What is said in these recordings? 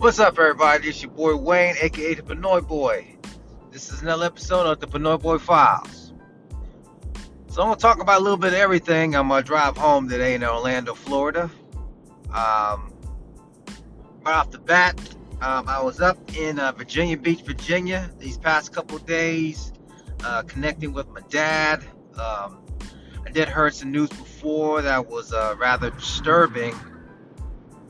What's up, everybody? It's your boy Wayne, aka the Pinoy Boy. This is another episode of the Pinoy Boy Files. So I'm gonna talk about a little bit of everything. I'm gonna drive home today in Orlando, Florida. Um, right off the bat, um, I was up in uh, Virginia Beach, Virginia, these past couple days, uh, connecting with my dad. Um, I did heard some news before that was uh, rather disturbing,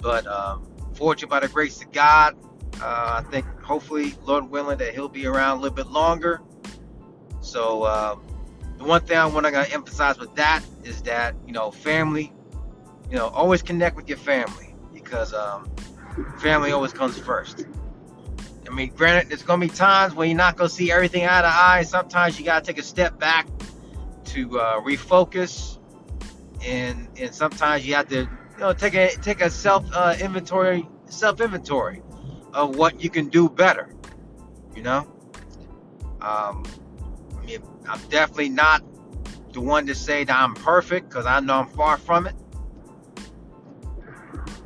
but um, fortunate by the grace of God, uh, I think hopefully, Lord willing, that he'll be around a little bit longer. So um, the one thing I want to emphasize with that is that you know, family, you know, always connect with your family because um, family always comes first. I mean, granted, there's gonna be times when you're not gonna see everything eye to eye. Sometimes you gotta take a step back to uh, refocus, and and sometimes you have to you know take a take a self uh, inventory self inventory of what you can do better. You know, um, I mean, I'm definitely not the one to say that I'm perfect because I know I'm far from it.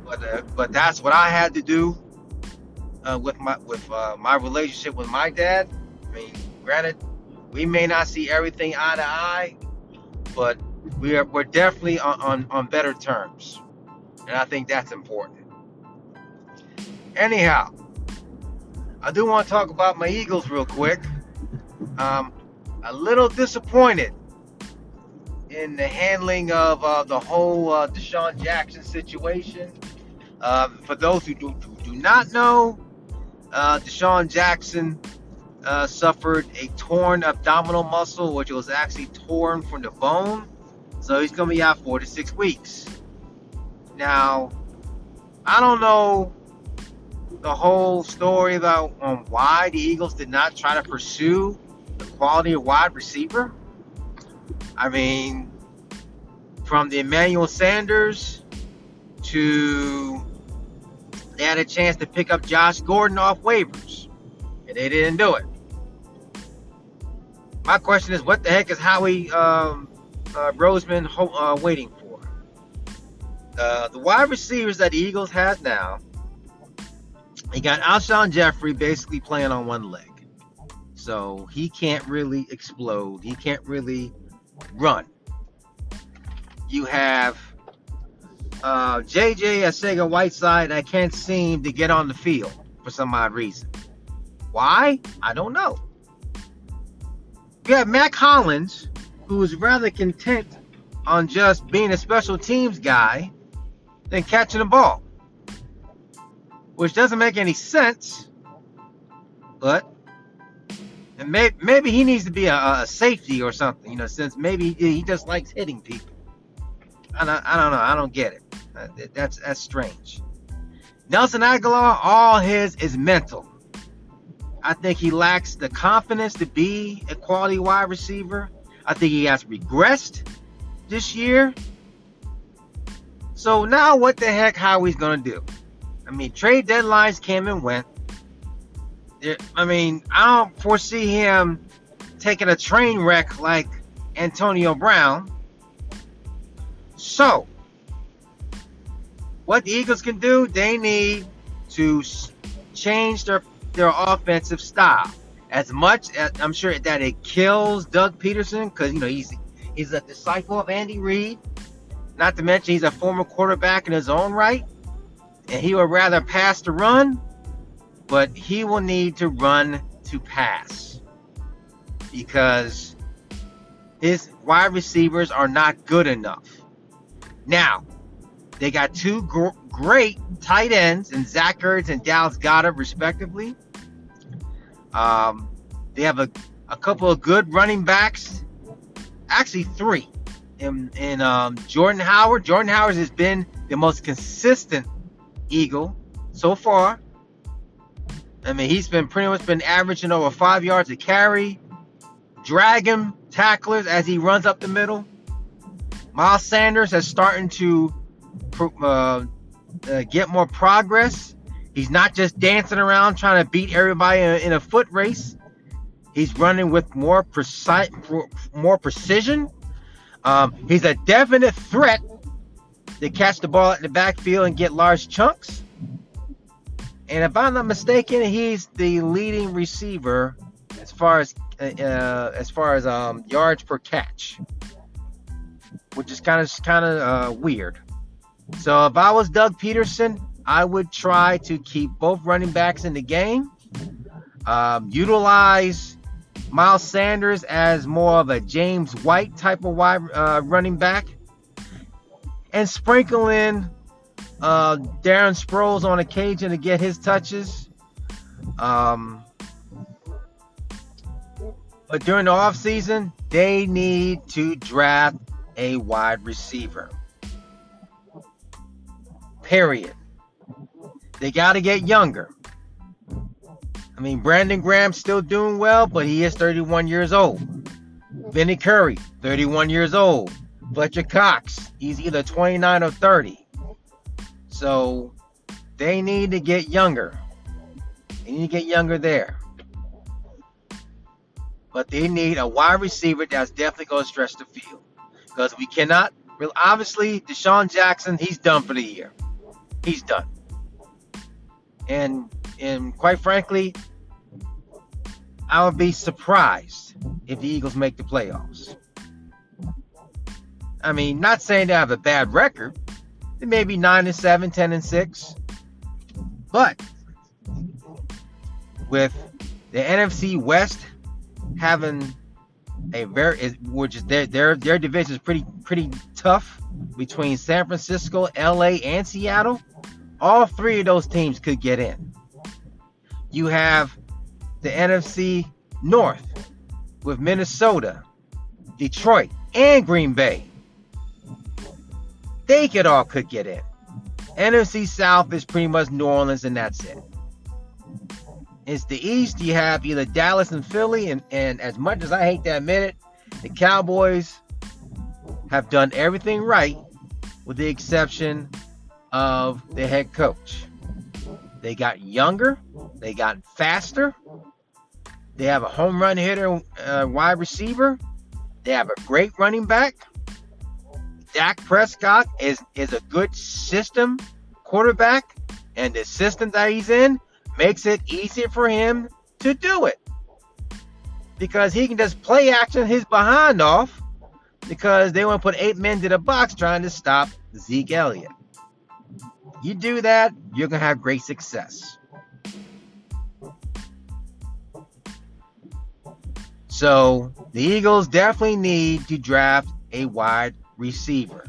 But uh, but that's what I had to do uh, with my with uh, my relationship with my dad. I mean, granted, we may not see everything eye to eye, but we are we're definitely on, on, on better terms. And I think that's important. Anyhow, I do want to talk about my Eagles real quick. Um, a little disappointed in the handling of uh, the whole uh, DeSean Jackson situation. Uh, for those who do, who do not know, uh, DeSean Jackson uh, suffered a torn abdominal muscle, which was actually torn from the bone. So he's going to be out four to six weeks. Now, I don't know the whole story about um, why the Eagles did not try to pursue the quality of wide receiver. I mean, from the Emmanuel Sanders to they had a chance to pick up Josh Gordon off waivers, and they didn't do it. My question is, what the heck is Howie um, uh, Roseman uh, waiting for? Uh, the wide receivers that the Eagles have now, he got Alshon Jeffery basically playing on one leg. So he can't really explode. He can't really run. You have uh, JJ Arcega Whiteside that can't seem to get on the field for some odd reason. Why? I don't know. You have Mack Hollins, who is rather content on just being a special teams guy than catching the ball. Which doesn't make any sense, but and may, maybe he needs to be a, a, safety or something, you know, since maybe he just likes hitting people. I don't, I don't know. I don't get it. Uh, that's that's strange. Nelson Agholor, all his is mental. I think he lacks the confidence to be a quality wide receiver. I think he has regressed this year. So now what the heck Howie's gonna do? I mean, trade deadlines came and went. I mean, I don't foresee him taking a train wreck like Antonio Brown. So, what the Eagles can do, they need to change their their offensive style. As much as I'm sure that it kills Doug Pederson because you know he's he's a disciple of Andy Reid. Not to mention he's a former quarterback in his own right, and he would rather pass to run, but he will need to run to pass because his wide receivers are not good enough. Now, they got two gr- great tight ends in Zach Ertz and Dallas Goedert, respectively. Um, they have a, a couple of good running backs, actually three. In um, Jordan Howard, Jordan Howard has been the most consistent Eagle so far. I mean, he's been pretty much been averaging over five yards a carry, dragging tacklers as he runs up the middle. Miles Sanders is starting to uh, uh, get more progress. He's not just dancing around trying to beat everybody in a, in a foot race. He's running with more precise, more precision. Um, he's a definite threat to catch the ball at the backfield and get large chunks. And if I'm not mistaken, he's the leading receiver as far as uh as far as um, yards per catch, which is kind of kind of uh, weird. So if I was Doug Pederson, I would try to keep both running backs in the game. Um, utilize Miles Sanders as more of a James White type of wide uh, running back, and sprinkle in uh, Darren Sproles on occasion to get his touches. Um, but during the offseason, they need to draft a wide receiver. Period. They got to get younger. I mean, Brandon Graham's still doing well, but he is 31 years old. Vinny Curry, 31 years old. Fletcher Cox, he's either 29 or 30. So they need to get younger. They need to get younger there. But they need a wide receiver that's definitely going to stretch the field. Because we cannot, obviously, DeSean Jackson, he's done for the year. He's done. And and quite frankly, I would be surprised if the Eagles make the playoffs. I mean, not saying they have a bad record. They may be 9 and 7, 10 and 6. But with the NFC West having a very which is their their their division is pretty pretty tough between San Francisco, LA, and Seattle. All three of those teams could get in. You have the NFC North with Minnesota, Detroit, and Green Bay. They could all could get in. NFC South is pretty much New Orleans, and that's it. It's the East. You have either Dallas and Philly, and, and as much as I hate to admit it, the Cowboys have done everything right, with the exception of the head coach. They got younger, they got faster, they have a home run hitter, uh, wide receiver, they have a great running back. Dak Prescott is is a good system quarterback, and the system that he's in makes it easier for him to do it because he can just play action his behind off because they want to put eight men to the box trying to stop Zeke Elliott. You do that, you're going to have great success. So the Eagles definitely need to draft a wide receiver.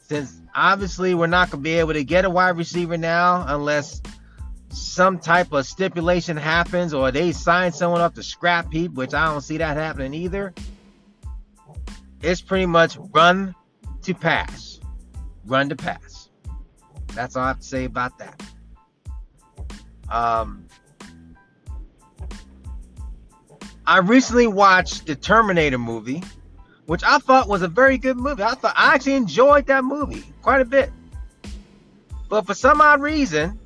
Since obviously we're not going to be able to get a wide receiver now unless some type of stipulation happens or they sign someone up to scrap heap, which I don't see that happening either. It's pretty much run to pass. Run to pass. That's all I have to say about that. Um, I recently watched the Terminator movie, which I thought was a very good movie. I thought I actually enjoyed that movie quite a bit. But for some odd reason,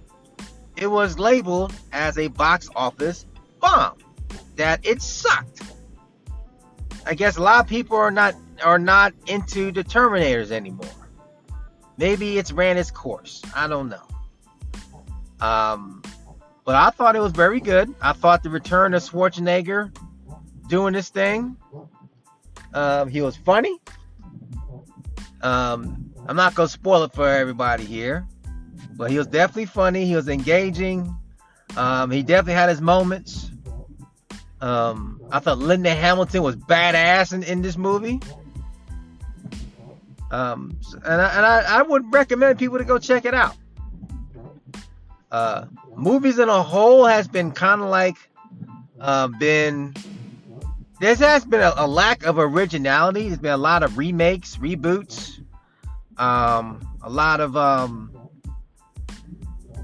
it was labeled as a box office bomb. That it sucked. I guess a lot of people are not are not into the Terminators anymore. Maybe it's ran its course. I don't know. Um, but I thought it was very good. I thought the return of Schwarzenegger doing this thing. Um, he was funny. Um, I'm not gonna spoil it for everybody here, but he was definitely funny. He was engaging. Um, he definitely had his moments. Um, I thought Linda Hamilton was badass in, in this movie. Um, and I, and I, I would recommend people to go check it out. Uh, movies in a whole has been kind of like uh, been there has been a, a, lack of originality. There's been a lot of remakes, reboots, um, a lot of um,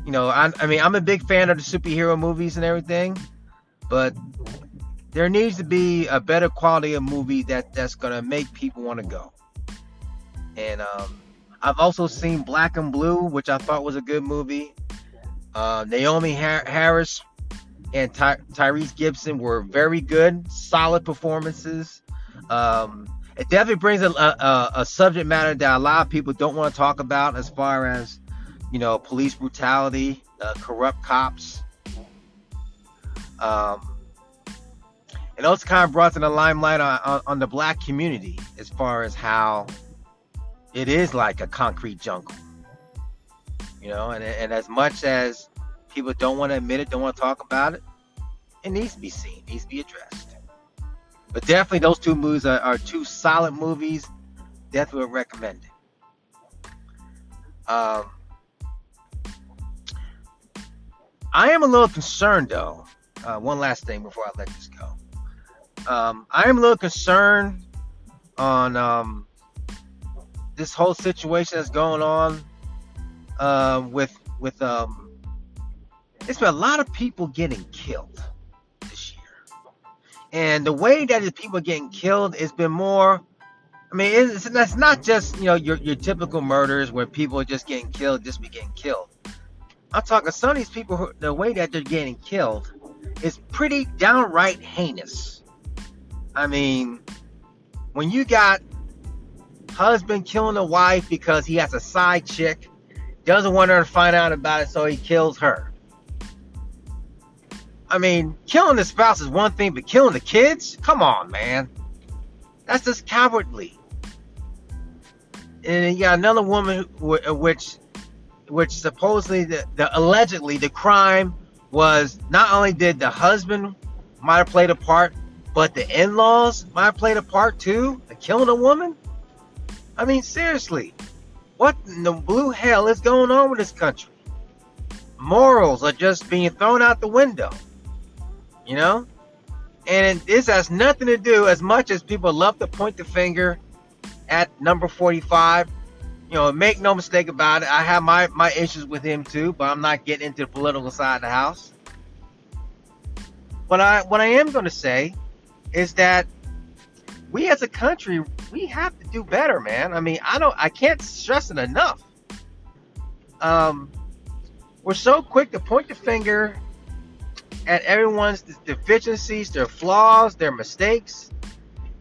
you know. I, I mean, I'm a big fan of the superhero movies and everything, but there needs to be a better quality of movie that that's gonna make people want to go. And um, I've also seen Black and Blue, which I thought was a good movie. Uh, Naomie Harris and Ty- Tyrese Gibson were very good, solid performances. Um, it definitely brings a, a, a, subject matter that a lot of people don't want to talk about as far as, you know, police brutality uh, corrupt cops. Um, and those kind of brought to the limelight on, on, on the black community as far as how it is like a concrete jungle. You know, and, and as much as people don't want to admit it, don't want to talk about it, it needs to be seen, needs to be addressed. But definitely, those two movies are, are two solid movies. Definitely would recommend it. Um, I am a little concerned, though. Uh, one last thing before I let this go. Um, I am a little concerned on um, this whole situation that's going on uh, with with um, it's been a lot of people getting killed this year, and the way that the people are getting killed has been more. I mean, it's, that's not just you know your your typical murders where people are just getting killed, just be getting killed. I'm talking some of these people, who, the way that they're getting killed is pretty downright heinous. I mean, when you got husband killing a wife because he has a side chick, doesn't want her to find out about it, so he kills her. I mean, killing the spouse is one thing, but killing the kids? Come on, man. That's just cowardly. And you got another woman uh, which which supposedly the, the allegedly the crime was not only did the husband might have played a part, but the in-laws might have played a part too, the killing a woman. I mean, seriously, what in the blue hell is going on with this country? Morals are just being thrown out the window, you know. And this has nothing to do, as much as people love to point the finger at number 45 you know, make no mistake about it. I have my, my issues with him too, but I'm not getting into the political side of the house. What I what I am going to say is that we as a country we have to do better, man. I mean, I don't I can't stress it enough. Um, we're so quick to point the finger at everyone's deficiencies, their flaws, their mistakes,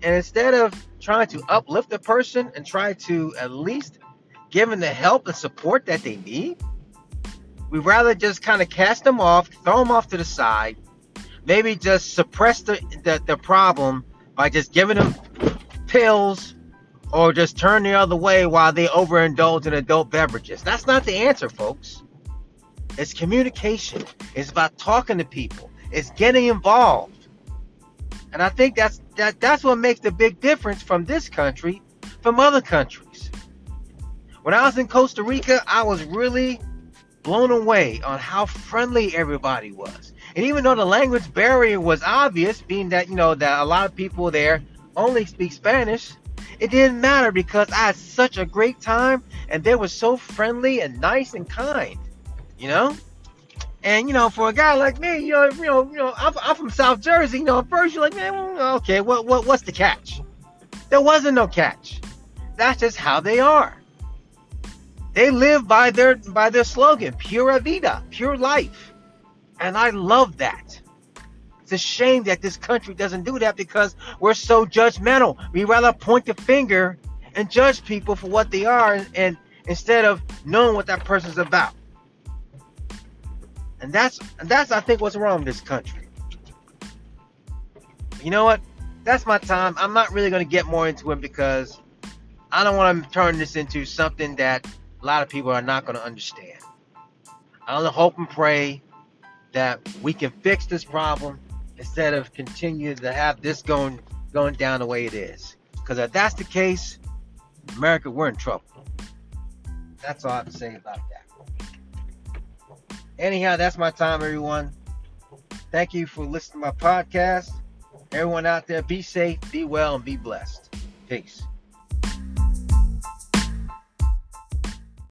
and instead of trying to uplift a person and try to at least give them the help and support that they need. We'd rather just kind of cast them off, throw them off to the side, maybe just suppress the, the, the problem by just giving them pills or just turn the other way while they overindulge in adult beverages. That's not the answer, folks. It's communication. It's about talking to people. It's getting involved. And I think that's that that's what makes the big difference from this country from other countries. When I was in Costa Rica, I was really blown away on how friendly everybody was. And even though the language barrier was obvious, being that, you know, that a lot of people there only speak Spanish, it didn't matter because I had such a great time and they were so friendly and nice and kind, you know? And you know, for a guy like me, you know, you know, you know, I'm, I'm from South Jersey. You know, at first you're like, man, okay, what, what, what's the catch? There wasn't no catch. That's just how they are. They live by their by their slogan, pura vida, pure life. And I love that. It's a shame that this country doesn't do that because we're so judgmental. We rather point the finger and judge people for what they are and, and instead of knowing what that person's about. And that's that's I think what's wrong with this country. You know what? That's my time. I'm not really going to get more into it because I don't want to turn this into something that a lot of people are not going to understand. I only hope and pray that we can fix this problem instead of continue to have this going going down the way it is. Because if that's the case, America, we're in trouble. That's all I have to say about that. Anyhow, that's my time, everyone. Thank you for listening to my podcast. Everyone out there, be safe, be well, and be blessed. Peace.